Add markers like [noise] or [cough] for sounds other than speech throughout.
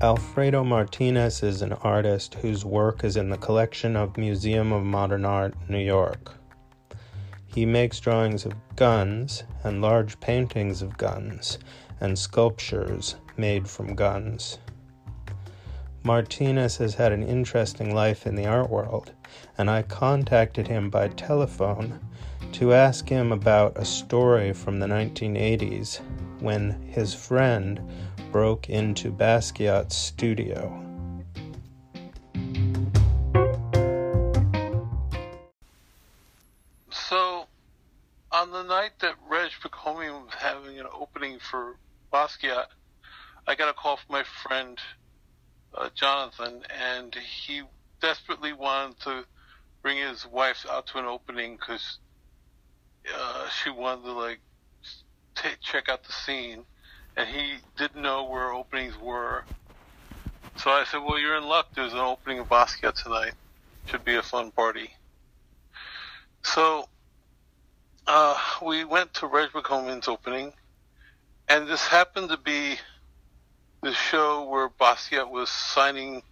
Alfredo Martinez is an artist whose work is in the collection of Museum of Modern Art, New York. He makes drawings of guns and large paintings of guns and sculptures made from guns. Martinez has had an interesting life in the art world, and I contacted him by telephone to ask him about a story from the 1980s when his friend broke into Basquiat's studio. So, on the night that Vrej Baghoomian was having an opening for Basquiat, I got a call from my friend uh, Jonathan, and he desperately wanted to bring his wife out to an opening because uh, she wanted to like t- check out the scene, and he didn't know where openings were. So I said, "Well, you're in luck. There's an opening of Basquiat tonight. Should be a fun party." So uh, we went to Vrej Baghoomian's opening, and this happened to be the show where Basquiat was signing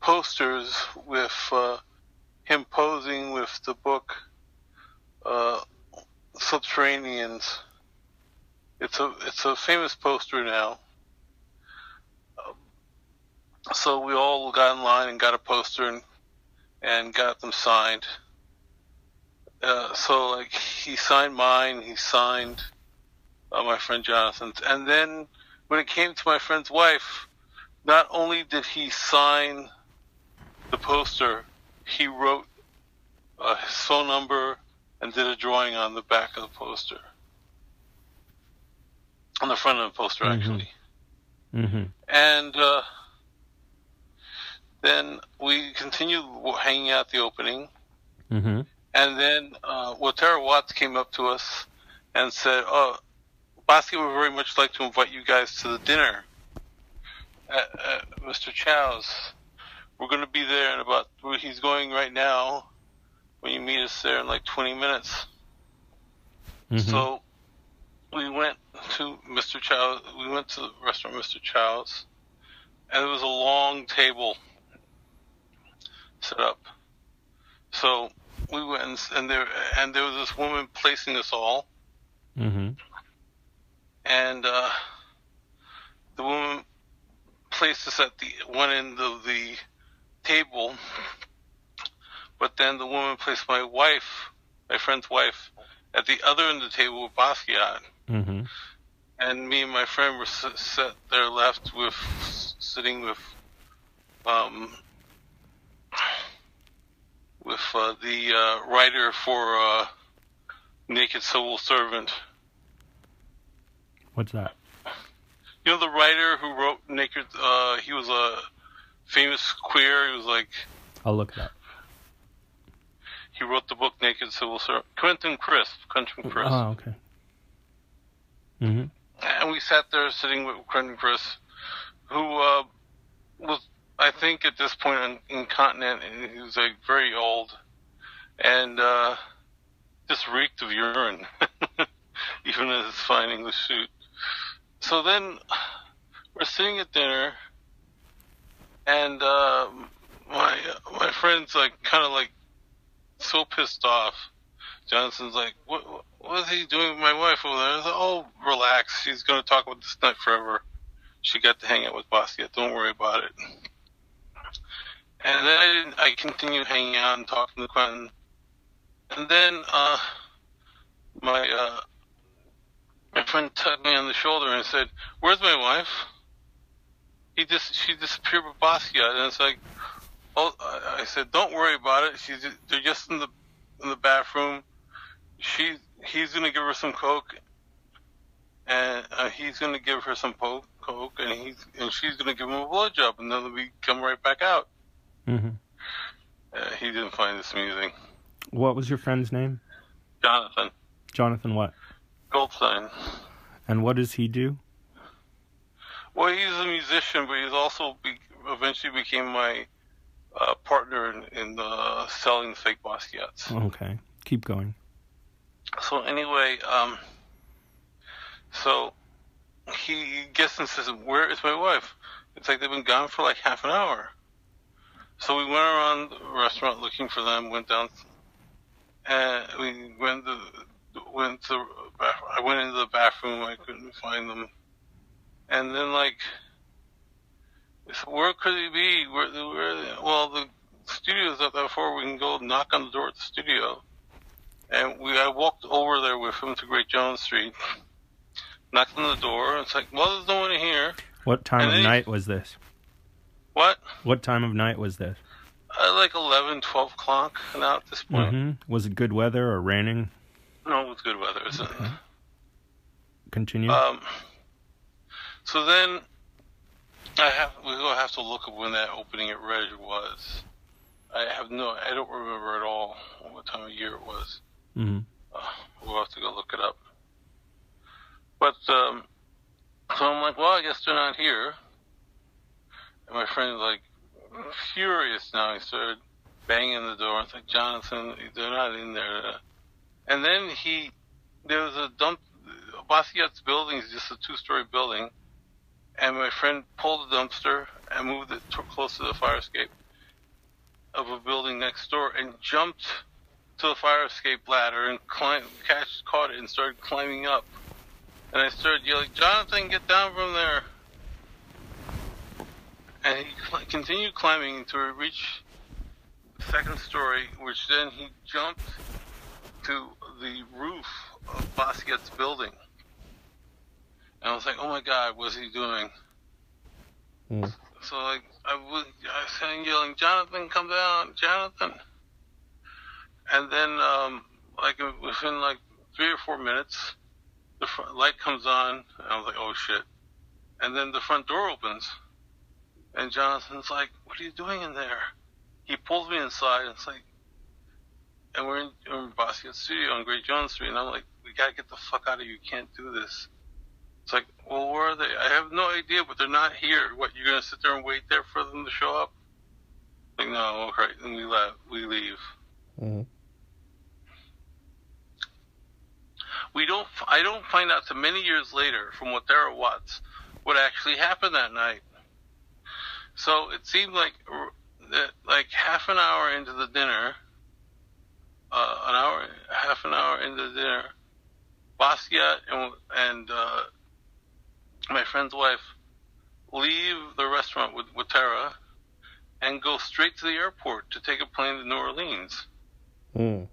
posters with uh, him posing with the book uh, Subterraneans. It's a it's a famous poster now. Um, so we all got in line and got a poster and and got them signed. Uh, so like he signed mine, he signed uh, my friend Jonathan's, and then when it came to my friend's wife, not only did he sign the poster, he wrote uh, his phone number and did a drawing on the back of the poster. On the front of the poster, Mhm. actually. Mm-hmm. And uh, then we continued hanging out the opening. Mm-hmm. And then uh, Ouattara Watts came up to us and said, "Oh, Basquiat would very much like to invite you guys to the dinner at, at Mr. Chow's. We're going to be there in about. He's going right now. When you meet us there in like 20 minutes. Mm-hmm. So we went to Mr. Chow's. We went to the restaurant Mr. Chow's, and it was a long table set up. So we went and, and there and there was this woman placing us all, mm-hmm. and uh, the woman placed us at the one end of the table, but then the woman placed my wife, my friend's wife, at the other end of the table with Basquiat. Mm-hmm. and me and my friend were set there left with sitting with um with uh, the uh, writer for uh, Naked Civil Servant. What's that? You know the writer who wrote Naked. Uh, he was a famous queer. He was like I'll look it up. he wrote the book Naked Civil Servant. Quentin Crisp. Quentin Crisp. Oh, okay. Mm-hmm. and we sat there sitting with Quentin Crisp, who uh, was, I think, at this point incontinent, and he was like very old, and uh, just reeked of urine, [laughs] even in his fine English suit. So then we're sitting at dinner, and uh, my my friend's like kind of like so pissed off. Johnson's like, what, what is he doing with my wife over there? I like, oh, relax. She's going to talk about this night forever. She got to hang out with Basquiat. Don't worry about it. And then I I continued hanging out and talking to Quentin. And then, uh, my, uh, my friend tugged me on the shoulder and said, where's my wife? He just, she disappeared with Basquiat. And it's like, oh, I said, don't worry about it. She's, they're just in the, in the bathroom she he's gonna give her some coke, and uh, he's gonna give her some po- coke, and he's and she's gonna give him a blowjob, and then we come right back out. Mm-hmm. Uh, he didn't find this amusing. What was your friend's name? Jonathan Jonathan what? Goldstein. And what does he do? Well, he's a musician, but he's also be- eventually became my uh, partner in, in selling fake Basquiats. Okay. Keep going. So anyway, um, so he gets and says, "Where is my wife?" It's like they've been gone for like half an hour. So we went around the restaurant looking for them. Went down, and we went to went to. I went into the bathroom. I couldn't find them, and then like, where could he be? Where, where? Well, the studio's up that far. We can go knock on the door at the studio. And we, I walked over there with him to Great Jones Street, knocked on the door. It's like, well, there's no one here. What time And of night was this? What? What time of night was this? Uh, like 11, 12 o'clock now at this point. hmm Was it good weather or raining? No, it was good weather. Isn't it? Continue. Um, so then I have we will have to look at when that opening at Vrej was. I have no, I don't remember at all what time of year it was. Hmm Uh, we'll have to go look it up. But um, so I'm like, well, I guess they're not here. And my friend's like furious now. He started banging the door. It's like Jonathan, they're not in there. And then he, there was a dump. Basquiat's building is just a two-story building, and my friend pulled the dumpster and moved it to, close to the fire escape of a building next door and jumped to the fire escape ladder and climb, catch, caught it and started climbing up. And I started yelling, Jonathan, get down from there. And he cl- continued climbing until he reached the second story, which then he jumped to the roof of Basquiat's building. And I was like, oh my God, what's he doing? Mm. So like I was, I was saying, yelling, Jonathan, come down, Jonathan. And then, um, like within like three or four minutes, the front light comes on, and I was like, oh shit. And then the front door opens, and Jonathan's like, what are you doing in there? He pulls me inside, and it's like, and we're in, we're in studio on Great Jones Street, and I'm like, we gotta get the fuck out of here. You can't do this. It's like, well, where are they? I have no idea, but they're not here. What, you're gonna sit there and wait there for them to show up? Like, no, okay, then we left, we leave. Mhm. We don't, I don't find out till many years later from what Ouattara Watts what actually happened that night. So it seemed like, uh, that, like half an hour into the dinner, uh, an hour, half an hour into the dinner, Basquiat and, and uh, my friend's wife leave the restaurant with Ouattara and go straight to the airport to take a plane to New Orleans. Mm.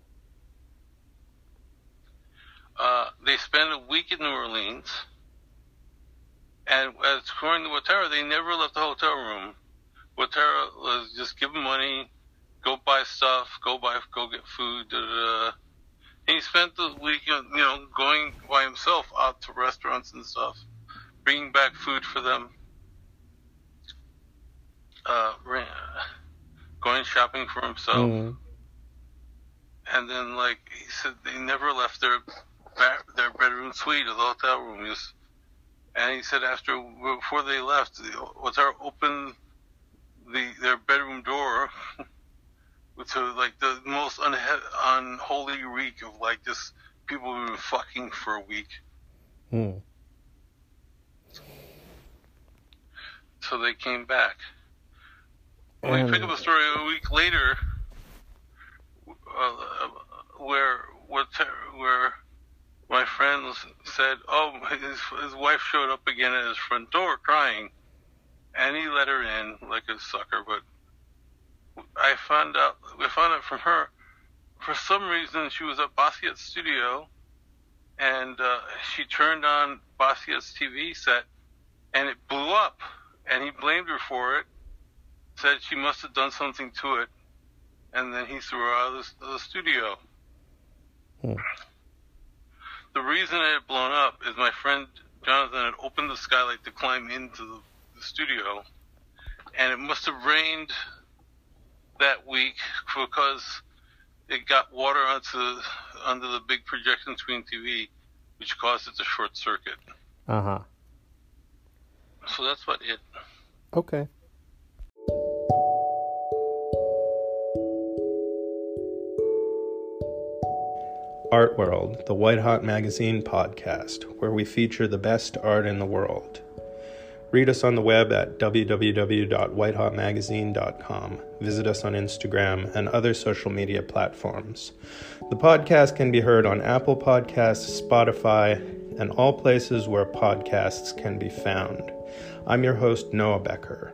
Uh, they spend a week in New Orleans, and according to Ouattara, they never left the hotel room. Ouattara was just give them money, go buy stuff, go buy, go get food. Da, da, da. And he spent the week, you know, going by himself out to restaurants and stuff, bringing back food for them, uh, going shopping for himself Mm. and then like he said they never left their their bedroom suite or the hotel room. He was, and he said after before they left, Ouattara opened the their bedroom door [laughs] to like the most unha- unholy reek of like just people who've been fucking for a week. Mm. So they came back. When we pick up a story a week later, uh, where what where my friends said, "Oh, his his wife showed up again at his front door crying," and he let her in like a sucker. But I found out we found out from her, for some reason she was at Basquiat's studio, and uh, she turned on Basquiat's TV set, and it blew up, and he blamed her for it. Said she must have done something to it, and then he threw her out of the, the studio. Hmm. The reason it had blown up is my friend Jonathan had opened the skylight to climb into the, the studio, and it must have rained that week because it got water onto under the big projection screen TV, which caused it to short circuit. Uh huh. So that's what it. Okay. Art World, the White Hot Magazine podcast, where we feature the best art in the world. Read us on the web at www.whitehotmagazine.com. Visit us on Instagram and other social media platforms. The podcast can be heard on Apple Podcasts, Spotify, and all places where podcasts can be found. I'm your host, Noah Becker.